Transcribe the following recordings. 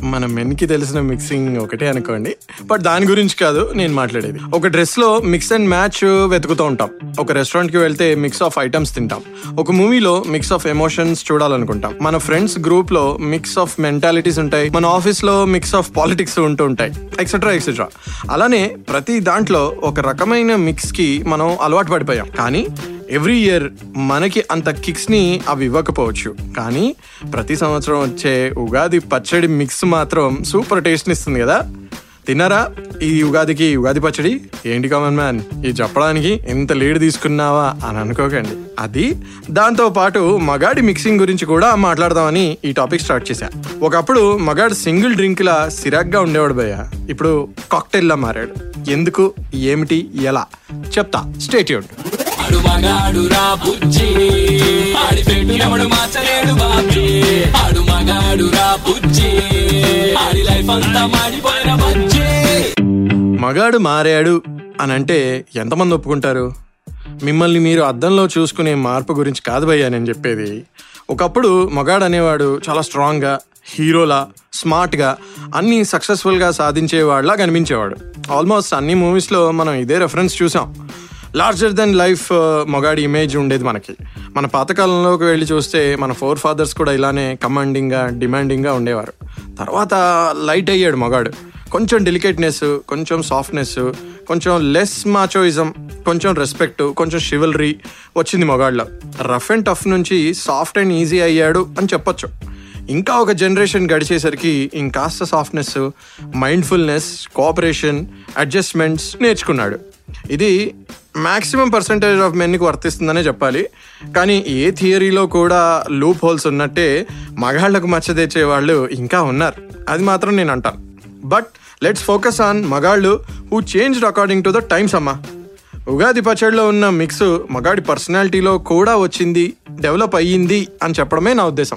మన మెన్కి తెలిసిన మిక్సింగ్ ఒకటే అనుకోండి. బట్ దాని గురించి కాదు నేను మాట్లాడేది. ఒక డ్రెస్లో మిక్స్ అండ్ మ్యాచ్ వెతుకుతూ ఉంటాం. ఒక రెస్టారెంట్కి వెళ్తే మిక్స్ ఆఫ్ ఐటమ్స్ తింటాం. ఒక మూవీలో మిక్స్ ఆఫ్ ఎమోషన్స్ చూడాలనుకుంటాం. మన ఫ్రెండ్స్ గ్రూప్లో మిక్స్ ఆఫ్ మెంటాలిటీస్ ఉంటాయి. మన ఆఫీస్లో మిక్స్ ఆఫ్ పాలిటిక్స్ ఉంటూ ఉంటాయి. ఎక్సెట్రా ఎక్సెట్రా అలానే ప్రతి దాంట్లో ఒక రకమైన మిక్స్కి మనం అలవాటు పడిపోయాం. కానీ ఎవ్రీ ఇయర్ మనకి అంత కిక్స్ని అవి ఇవ్వకపోవచ్చు. కానీ ప్రతి సంవత్సరం వచ్చే ఉగాది పచ్చడి మిక్స్ మాత్రం సూపర్ టేస్ట్ని ఇస్తుంది కదా. తిన్నారా? ఈ ఉగాదికి ఉగాది పచ్చడి? ఏంటి కామన్ మ్యాన్? ఇది చెప్పడానికి ఎంత లేడు తీసుకున్నావా అని అనుకోకండి. అది దాంతో పాటు మగాడి మిక్సింగ్ గురించి కూడా మాట్లాడదామని ఈ టాపిక్ స్టార్ట్ చేశా. ఒకప్పుడు మగాడు సింగిల్ డ్రింక్లా సిరాగ్గా ఉండేవాడు భయ్య. ఇప్పుడు కాక్టైల్లా మారాడు. ఎందుకు? ఏమిటి? ఎలా? చెప్తా. స్టేట్యూడ్ ఆడు మగాడు రా బుజ్జి. ఆడి పెట్టు మార్చలేడు బాబీ. ఆడు మగాడు రా బుజ్జి. ఆడి లైఫ్ అంతా మాడిపోయిన బుజ్జి. మగాడు మారాడు అని అంటే ఎంతమంది ఒప్పుకుంటారు? మిమ్మల్ని మీరు అద్దంలో చూసుకునే మార్పు గురించి కాదు భయ్యా నేను చెప్పేది. ఒకప్పుడు మగాడు అనేవాడు చాలా స్ట్రాంగ్గా హీరోలా స్మార్ట్గా అన్నీ సక్సెస్ఫుల్గా సాధించేవాడిలా కనిపించేవాడు. ఆల్మోస్ట్ అన్ని మూవీస్లో మనం ఇదే రెఫరెన్స్ చూసాం. లార్జర్ దెన్ లైఫ్ మొగాడి ఇమేజ్ ఉండేది మనకి. మన పాతకాలంలోకి వెళ్ళి చూస్తే మన ఫోర్ ఫాదర్స్ కూడా ఇలానే కమాండింగ్గా డిమాండింగ్గా ఉండేవారు. తర్వాత లైట్ అయ్యాడు మొగాడు. కొంచెం డెలికేట్నెస్ కొంచెం సాఫ్ట్నెస్ కొంచెం లెస్ మాచోయిజం కొంచెం రెస్పెక్ట్ కొంచెం షివల్రీ వచ్చింది మొగాళ్ళలో రఫ్ అండ్ టఫ్ నుంచి సాఫ్ట్ అండ్ ఈజీ అయ్యాడు అని చెప్పొచ్చు. ఇంకా ఒక జనరేషన్ గడిచేసరికి ఇంకాస్త సాఫ్ట్నెస్ మైండ్ఫుల్నెస్ కోఆపరేషన్ అడ్జస్ట్మెంట్స్ నేర్చుకున్నాడు. ఇది మాక్సిమం పర్సంటేజ్ ఆఫ్ మెన్కి వర్తిస్తుందనే చెప్పాలి. కానీ ఏ థియరీలో కూడా లూప్ హోల్స్ ఉన్నట్టే మగాళ్ళకు మచ్చ తెచ్చే వాళ్ళు ఇంకా ఉన్నారు. అది మాత్రం నేను అంటాను. బట్ లెట్స్ ఫోకస్ ఆన్ మగాళ్ళు who changed according to the times అమ్మా. ఉగాది పచ్చడిలో ఉన్న మిక్స్ మగాడి పర్సనాలిటీలో కూడా వచ్చింది డెవలప్ అయ్యింది అని చెప్పడమే నా ఉద్దేశం.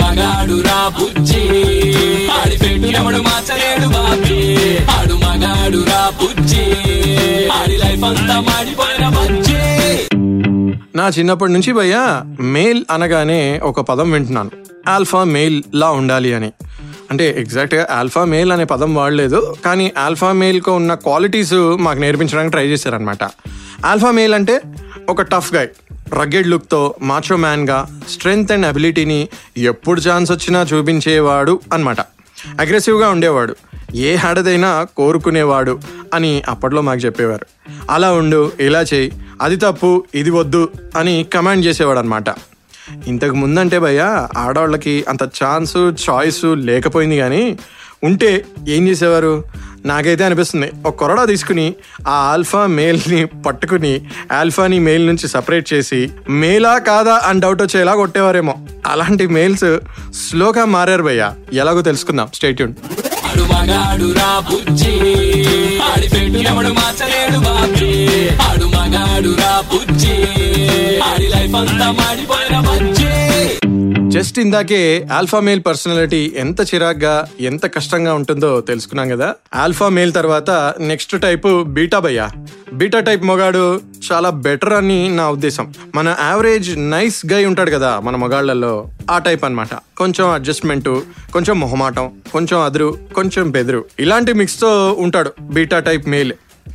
మగాడు రా బుజ్జి. ఆడి పెట్టు ఎవడు మార్చలేడు బాబీ. నా చిన్నప్పటి నుంచి భయ్యా మేల్ అనగానే ఒక పదం వింటున్నాను. ఆల్ఫా మేల్ లా ఉండాలి అని. అంటే ఎగ్జాక్ట్గా ఆల్ఫా మేల్ అనే పదం వాడలేదు కానీ ఆల్ఫా మేల్కు ఉన్న క్వాలిటీస్ మాకు నేర్పించడానికి ట్రై చేశారనమాట ఆల్ఫా మేల్ అంటే ఒక టఫ్ గాయ్ రగ్గెడ్ లుక్తో మాచో మ్యాన్గా స్ట్రెంగ్త్ అండ్ అబిలిటీని ఎప్పుడు ఛాన్స్ వచ్చినా చూపించేవాడు అనమాట అగ్రెసివ్గా ఉండేవాడు. ఏ ఆడదైనా కోరుకునేవాడు అని అప్పట్లో మాకు చెప్పేవారు. అలా ఉండు ఇలా చేయి అది తప్పు ఇది వద్దు అని కమాండ్ చేసేవాడు అనమాట ఇంతకు ముందంటే భయ్య ఆడవాళ్ళకి అంత ఛాన్సు చాయిస్ లేకపోయింది కానీ ఉంటే ఏం చేసేవారు? నాకైతే అనిపిస్తుంది ఒక కొరడా తీసుకుని ఆ ఆల్ఫా మేల్ని పట్టుకుని ఆల్ఫాని మేల్ నుంచి సపరేట్ చేసి మేలా కాదా అని డౌట్ వచ్చేలా కొట్టేవారేమో. అలాంటి మెయిల్స్ స్లోగా మారారు భయ్య. ఎలాగో తెలుసుకుందాం. స్టేట్యూన్. ఆడు మగాడు రా బుజ్జి. ఆడి పెట్టు ఎవడు మార్చలేడు బాబీ. ఆడు మగాడు రా బుజ్జి. ఆడి లైఫ్ అంతా మాడిపోయిన బుజ్జి. జస్ట్ ఇందాకే ఆల్ఫా మేల్ పర్సనాలిటీ ఎంత చిరాగ్గా ఎంత కష్టంగా ఉంటుందో తెలుసుకున్నాం కదా. ఆల్ఫా మేల్ తర్వాత నెక్స్ట్ టైప్ బీటా భయ్యా. బీటా టైప్ మొగాడు చాలా బెటర్ అని నా ఉద్దేశం. మన యావరేజ్ నైస్ గై ఉంటాడు కదా మన మొగాళ్ళలో ఆ టైప్ అన్నమాట. కొంచెం అడ్జస్ట్మెంట్ కొంచెం మొహమాటం కొంచెం అదురు కొంచెం బెదురు. ఇలాంటి మిక్స్తో ఉంటాడు బీటా టైప్ మేల్.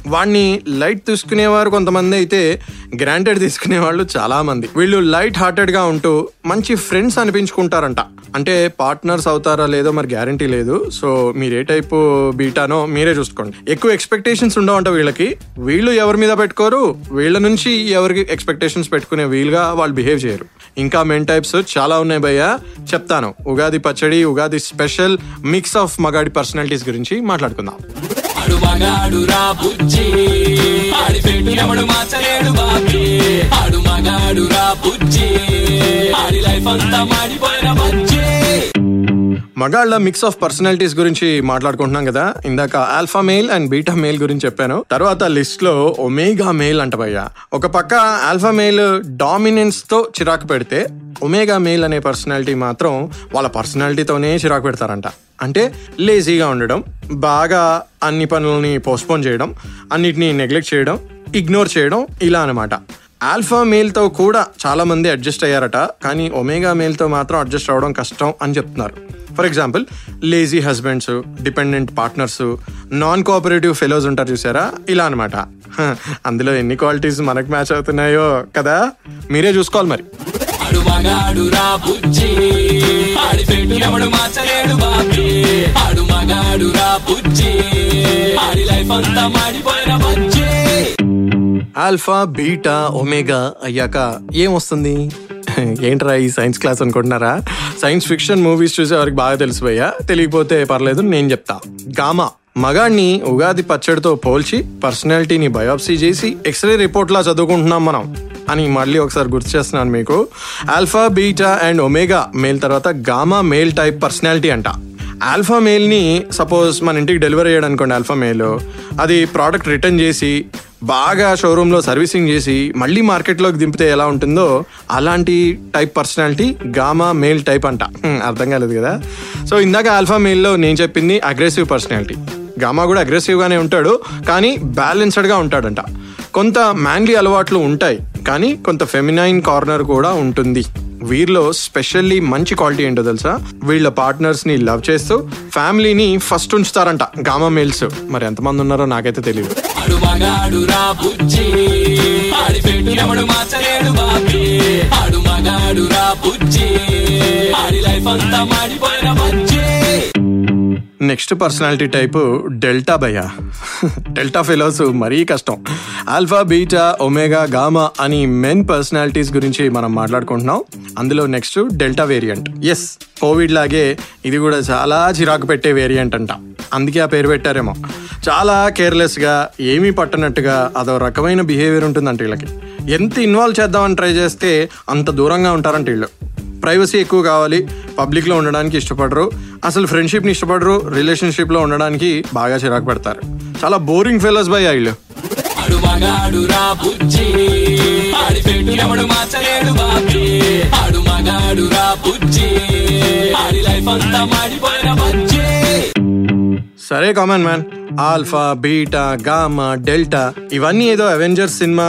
వాడిని లైట్ తీసుకునేవారు కొంతమంది అయితే గ్రాంటెడ్ తీసుకునే వాళ్ళు చాలామంది వీళ్ళు లైట్ హార్టెడ్గా ఉంటూ మంచి ఫ్రెండ్స్ అనిపించుకుంటారంట. అంటే పార్ట్నర్స్ అవుతారా లేదో మరి గ్యారంటీ లేదు. సో మీరు ఏ టైపు బీటానో మీరే చూసుకోండి. ఎక్కువ ఎక్స్పెక్టేషన్స్ ఉండవంట వీళ్ళకి. వీళ్ళు ఎవరి మీద పెట్టుకోరు. వీళ్ళ నుంచి ఎవరికి ఎక్స్పెక్టేషన్స్ పెట్టుకునే వీలుగా వాళ్ళు బిహేవ్ చేయరు. ఇంకా మెయిన్ టైప్స్ చాలా ఉన్నాయి భయ్య. చెప్తాను. ఉగాది పచ్చడి ఉగాది స్పెషల్ మిక్స్ ఆఫ్ మగాడి పర్సనాలిటీస్ గురించి మాట్లాడుకుందాం. ఆడు మగాడు రా బుజ్జి. ఆడి మార్చలేడు బాబీ. ఆడు మగాడు రా బుజ్జి. ఆడి లైఫ్ అంతా మాడిపోయిన బజ్జి. మగాళ్ళ మిక్స్ ఆఫ్ పర్సనాలిటీస్ గురించి మాట్లాడుకుంటున్నాం కదా. ఇందాక alpha male and beta male గురించి చెప్పాను. తర్వాత లిస్ట్లో ఒమేగా మేల్ అంట భయ్య ఒక పక్క ఆల్ఫా మేల్ డామినెన్స్తో చిరాకు పెడితే ఒమేగా మేల్ అనే పర్సనాలిటీ మాత్రం వాళ్ళ పర్సనాలిటీతోనే చిరాకు పెడతారంట. అంటే లేజీగా ఉండడం బాగా అన్ని పనులని పోస్ట్పోన్ చేయడం అన్నిటినీ నెగ్లెక్ట్ చేయడం ఇగ్నోర్ చేయడం ఇలా అనమాట ఆల్ఫా మేల్తో కూడా చాలా మంది అడ్జస్ట్ అయ్యారట. కానీ ఒమేగా మేల్తో మాత్రం అడ్జస్ట్ అవ్వడం కష్టం అని చెప్తున్నారు. For example lazy husbands dependent partners non cooperative fellows ఉంటారు చూసారా? ఇలా అనమాట అందులో ఎన్ని క్వాలిటీస్ మనకు మ్యాచ్ అవుతున్నాయో కదా? మీరే చూసుకోవాలి మరి. ఆల్ఫా బీటా ఒమేగా అయ్యాక ఏమొస్తుంది ఏంట్రా ఈ సైన్స్ క్లాస్ అనుకుంటున్నారా? సైన్స్ ఫిక్షన్ మూవీస్ చూసే వారికి బాగా తెలిసిపోయా తెలియకపోతే పర్లేదు నేను చెప్తా. గామా మగాడిని ఉగాది పచ్చడితో పోల్చి పర్సనాలిటీని బయోప్సీ చేసి ఎక్స్రే రిపోర్ట్లా చదువుకుంటున్నాం మనం అని మళ్ళీ ఒకసారి గుర్తు చేస్తున్నాను మీకు. Alpha beta and omega male తర్వాత గామా మేల్ టైప్ పర్సనాలిటీ అంట. ఆల్ఫా మేల్ని సపోజ్ మన ఇంటికి డెలివరీ అయ్యాడు అనుకోండి ఆల్ఫా మేల్. అది ప్రోడక్ట్ రిటర్న్ చేసి బాగా షోరూంలో సర్వీసింగ్ చేసి మళ్ళీ మార్కెట్లోకి దింపితే ఎలా ఉంటుందో అలాంటి type personality gamma male type అంట. అర్థం కాలేదు కదా? సో ఇందాక ఆల్ఫా మేల్లో నేను చెప్పింది అగ్రెసివ్ పర్సనాలిటీ గామా కూడా అగ్రెసివ్గానే ఉంటాడు కానీ బ్యాలెన్స్డ్గా ఉంటాడంట. కొంత మ్యాన్లీ అలవాట్లు ఉంటాయి కానీ కొంత ఫెమినైన్ కార్నర్ కూడా ఉంటుంది. వీరిలో స్పెషల్లీ మంచి క్వాలిటీ ఏంటో తెలుసా? వీళ్ళ పార్ట్నర్స్ని లవ్ చేస్తూ ఫ్యామిలీని ఫస్ట్ ఉంచుతారంట గామా మేల్స్. మరి ఎంతమంది ఉన్నారో నాకైతే తెలియదు ఆడు మగాడు రా బుజ్జి. నెక్స్ట్ పర్సనాలిటీ టైపు డెల్టా భయ డెల్టా ఫెలోస్ మరీ కష్టం. ఆల్ఫా బీటా ఒమేగా గామా అని మెన్ పర్సనాలిటీస్ గురించి మనం మాట్లాడుకుంటున్నాం. అందులో next delta variant. Yes Covid లాగే ఇది కూడా చాలా చిరాకు పెట్టే వేరియంట్ అంట. అందుకే ఆ పేరు పెట్టారేమో. చాలా కేర్లెస్గా ఏమీ పట్టనట్టుగా అదో రకమైన బిహేవియర్ ఉంటుందంట వీళ్ళకి. ఎంత ఇన్వాల్వ్ చేద్దామని ట్రై చేస్తే అంత దూరంగా ఉంటారంట వీళ్ళు. ప్రైవసీ ఎక్కువ కావాలి పబ్లిక్లో ఉండడానికి ఇష్టపడరు. అసలు ఫ్రెండ్షిప్ని ఇష్టపడరు రిలేషన్షిప్లో ఉండడానికి బాగా చిరాకు పెడతారు. చాలా బోరింగ్ ఫెలోస్ బై వీళ్ళు. సరే common man alpha beta gamma delta ఇవన్నీ ఏదో అవెంజర్స్ సినిమా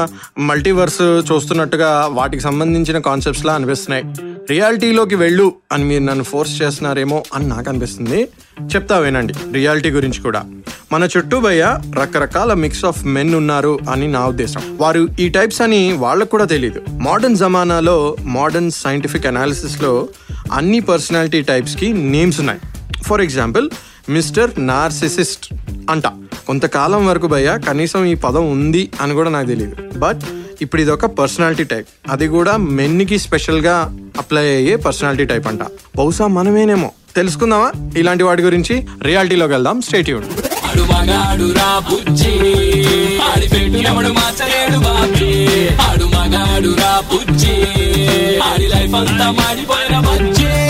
మల్టీవర్స్ చూస్తున్నట్టుగా వాటికి సంబంధించిన కాన్సెప్ట్స్ లా అనిపిస్తున్నాయి. రియాలిటీలోకి వెళ్ళు అని మీరు నన్ను ఫోర్స్ చేస్తున్నారేమో అని నాకు అనిపిస్తుంది. చెప్తా వినండి రియాలిటీ గురించి కూడా. మన చుట్టూ భయ్య రకరకాల మిక్స్ ఆఫ్ మెన్ ఉన్నారు అని నా ఉద్దేశం. వారు ఈ టైప్స్ అని వాళ్ళకు కూడా తెలియదు మోడర్న్ జమానాలో మోడర్న్ సైంటిఫిక్ అనాలిసిస్లో అన్ని పర్సనాలిటీ టైప్స్కి నేమ్స్ ఉన్నాయి. ఫర్ ఎగ్జాంపుల్ మిస్టర్ నార్సిసిస్ట్ అంట. కొంతకాలం వరకు భయ్య కనీసం ఈ పదం ఉంది అని కూడా నాకు తెలియదు బట్ ఇప్పుడు ఇది ఒక పర్సనాలిటీ టైప్ అది కూడా మెన్కి స్పెషల్గా అప్లై అయ్యే పర్సనాలిటీ టైప్ అంట. బహుశా మనమేనేమో. తెలుసుకుందామా? ఇలాంటి వాటి గురించి రియాలిటీలోకి వెళ్దాం. స్టేట్ యూన్ ఆడి లైఫ్ అంతా మాడిపోయిన మంచి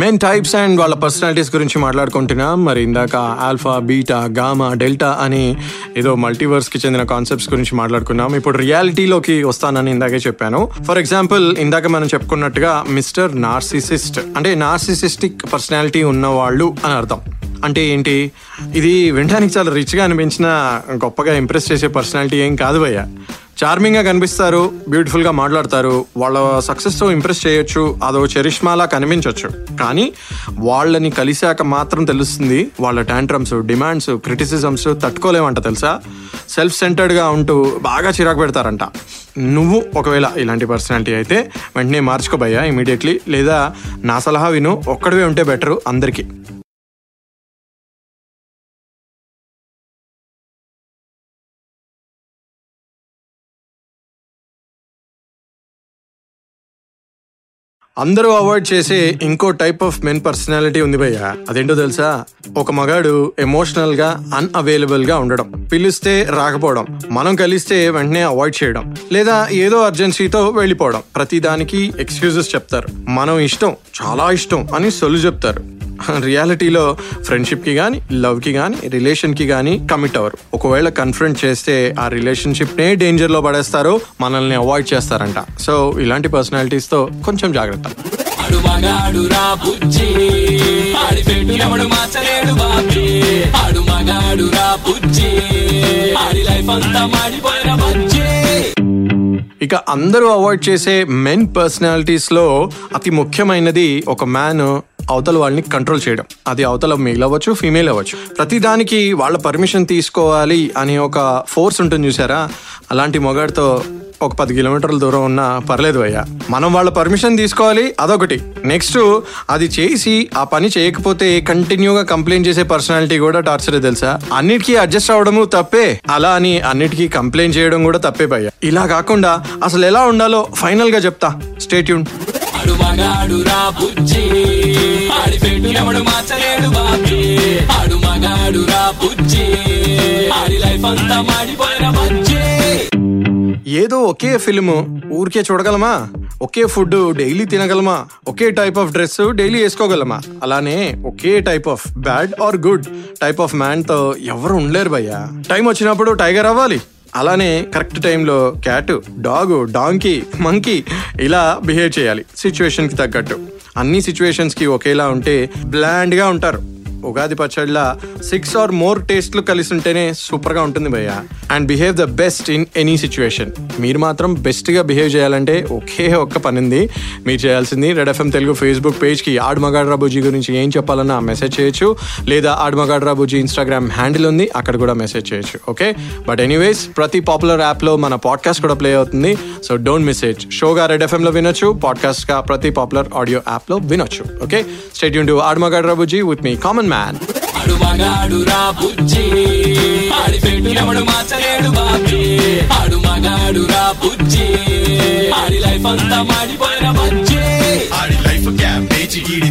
మెన్ టైప్స్ అండ్ వాళ్ళ పర్సనాలిటీస్ గురించి మాట్లాడుకుంటున్నాం. మరి ఇందాక ఆల్ఫా బీటా గామా డెల్టా అని ఏదో మల్టీవర్స్కి చెందిన కాన్సెప్ట్స్ గురించి మాట్లాడుకున్నాం. ఇప్పుడు రియాలిటీలోకి వస్తానని ఇందాకే చెప్పాను. ఫర్ ఎగ్జాంపుల్ ఇందాక మనం చెప్పుకున్నట్టుగా మిస్టర్ నార్సిసిస్ట్. అంటే నార్సిసిస్టిక్ పర్సనాలిటీ ఉన్నవాళ్ళు అని అర్థం. అంటే ఏంటి? ఇది వినడానికి చాలా రిచ్గా అనిపించిన గొప్పగా ఇంప్రెస్ చేసే పర్సనాలిటీ ఏం కాదు భయ్య. చార్మింగ్గా కనిపిస్తారు బ్యూటిఫుల్గా మాట్లాడతారు. వాళ్ళ సక్సెస్తో ఇంప్రెస్ చేయొచ్చు అదో చరిష్మాలా కనిపించవచ్చు కానీ వాళ్ళని కలిశాక మాత్రం తెలుస్తుంది వాళ్ళ టాంట్రమ్స్ డిమాండ్స్ క్రిటిసిజమ్స్ తట్టుకోలేమంట తెలుసా? సెల్ఫ్ సెంటర్డ్గా ఉంటూ బాగా చిరాకు పెడతారంట. నువ్వు ఒకవేళ ఇలాంటి పర్సనాలిటీ అయితే వెంటనే మార్చుకోబోయా ఇమీడియట్లీ లేదా నా సలహా విను ఒక్కడివే ఉంటే బెటరు అందరికీ. అందరూ అవాయిడ్ చేసే ఇంకో టైప్ ఆఫ్ మెన్ పర్సనాలిటీ ఉంది భయ్య. అదేంటో తెలుసా? ఒక మగాడు ఎమోషనల్గా అన్అవైలబుల్గా ఉండడం. పిలిస్తే రాకపోవడం. మనం కలిస్తే వెంటనే అవాయిడ్ చేయడం. లేదా ఏదో అర్జెన్సీతో వెళ్ళిపోవడం. ప్రతి దానికి ఎక్స్క్యూజెస్ చెప్తారు. మనం ఇష్టం చాలా ఇష్టం అని సొల్లు చెప్తారు. రియాలిటీలో ఫ్రెండ్షిప్కి కానీ లవ్కి కానీ రిలేషన్కి కానీ కమిట్ అవ్వరు. ఒకవేళ కన్ఫ్రంట్ చేస్తే ఆ రిలేషన్షిప్ నే డేంజర్లో పడేస్తారు మనల్ని అవాయిడ్ చేస్తారంట. సో ఇలాంటి పర్సనాలిటీస్తో కొంచెం జాగ్రత్త. ఇక అందరూ అవాయిడ్ చేసే మెన్ పర్సనాలిటీస్లో అతి ముఖ్యమైనది ఒక మ్యాన్ అవతల వాళ్ళని కంట్రోల్ చేయడం. అది అవతల మేల్ అవ్వచ్చు ఫీమేల్ అవ్వచ్చు. ప్రతి దానికి వాళ్ళ పర్మిషన్ తీసుకోవాలి అనే ఒక ఫోర్స్ ఉంటుంది చూసారా? అలాంటి మొగాడితో ఒక పది కిలోమీటర్ల దూరం ఉన్నా పర్లేదు అయ్యా. మనం వాళ్ళ పర్మిషన్ తీసుకోవాలి అదొకటి. నెక్స్ట్ అది చేసి ఆ పని చేయకపోతే కంటిన్యూగా కంప్లైంట్ చేసే పర్సనాలిటీ కూడా టార్చర్ తెలుసా? అన్నిటికీ అడ్జస్ట్ అవడము తప్పే. అలా అని అన్నిటికీ కంప్లైంట్ చేయడం కూడా తప్పే భయ్యా. ఇలా కాకుండా అసలు ఎలా ఉండాలో ఫైనల్గా చెప్తా. స్టేట్యూన్ ఆడి పెట్టు ఎవడు మార్చలేడు బాబీ. ఆడు మగాడు రా బుజ్జి. ఆడి లైఫ్ అంతా మాడిపోయిన బుజ్జి. ఏదో ఒకే ఫిల్మ్ ఊరికే చూడగలమా? ఒకే ఫుడ్ డైలీ తినగలమా? ఒకే టైప్ ఆఫ్ డ్రెస్ డైలీ వేసుకోగలమా? అలానే ఒకే type of bad or good. Type of మ్యాన్తో ఎవరు ఉండలేరు భయ్యా. టైం వచ్చినప్పుడు టైగర్ అవ్వాలి. అలానే కరెక్ట్ టైంలో క్యాట్ డాగు డాంకీ మంకీ ఇలా బిహేవ్ చేయాలి. సిచ్యువేషన్కి తగ్గట్టు. అన్ని సిచ్యువేషన్స్కి ఒకేలా ఉంటే బ్లాండ్గా ఉంటారు. ఉగాది పచ్చడిలా సిక్స్ ఆర్ మోర్ టేస్ట్లు కలిసి ఉంటేనే సూపర్గా ఉంటుంది భయ్య. And behave the best in any situation మీరు మాత్రం బెస్ట్గా బిహేవ్ చేయాలంటే ఒకే ఒక్క పని ఉంది మీరు చేయాల్సింది రెడ్ ఎఫ్ఎం తెలుగు ఫేస్బుక్ పేజ్కి కి రాబుజీ గురించి ఏం చెప్పాలన్నా మెసేజ్ చేయొచ్చు. లేదా ఆడ్ రాబుజీ ఇన్స్టాగ్రామ్ హ్యాండిల్ ఉంది అక్కడ కూడా మెసేజ్ చేయొచ్చు. ఓకే బట్ ఎనీవేస్ ప్రతి పాపులర్ యాప్లో మన పాడ్కాస్ట్ కూడా ప్లే అవుతుంది. సో డోంట్ మిస్ ఇట్ షోగా రెడ్ ఎఫ్ఎంలో వినొచ్చు పాడ్కాస్ట్గా ప్రతి పాపులర్ ఆడియో యాప్లో వినొచ్చు. ఓకే స్టేట్ యూన్ టు ఆడ్ రాబుజీ విత్ మీ కామన్ మ్యాన్. ఆడు లైఫ్ అంతా మాడిపోయిన బజ్జీ. ఆడి లైఫ్ క్యాబేజీ ఈడి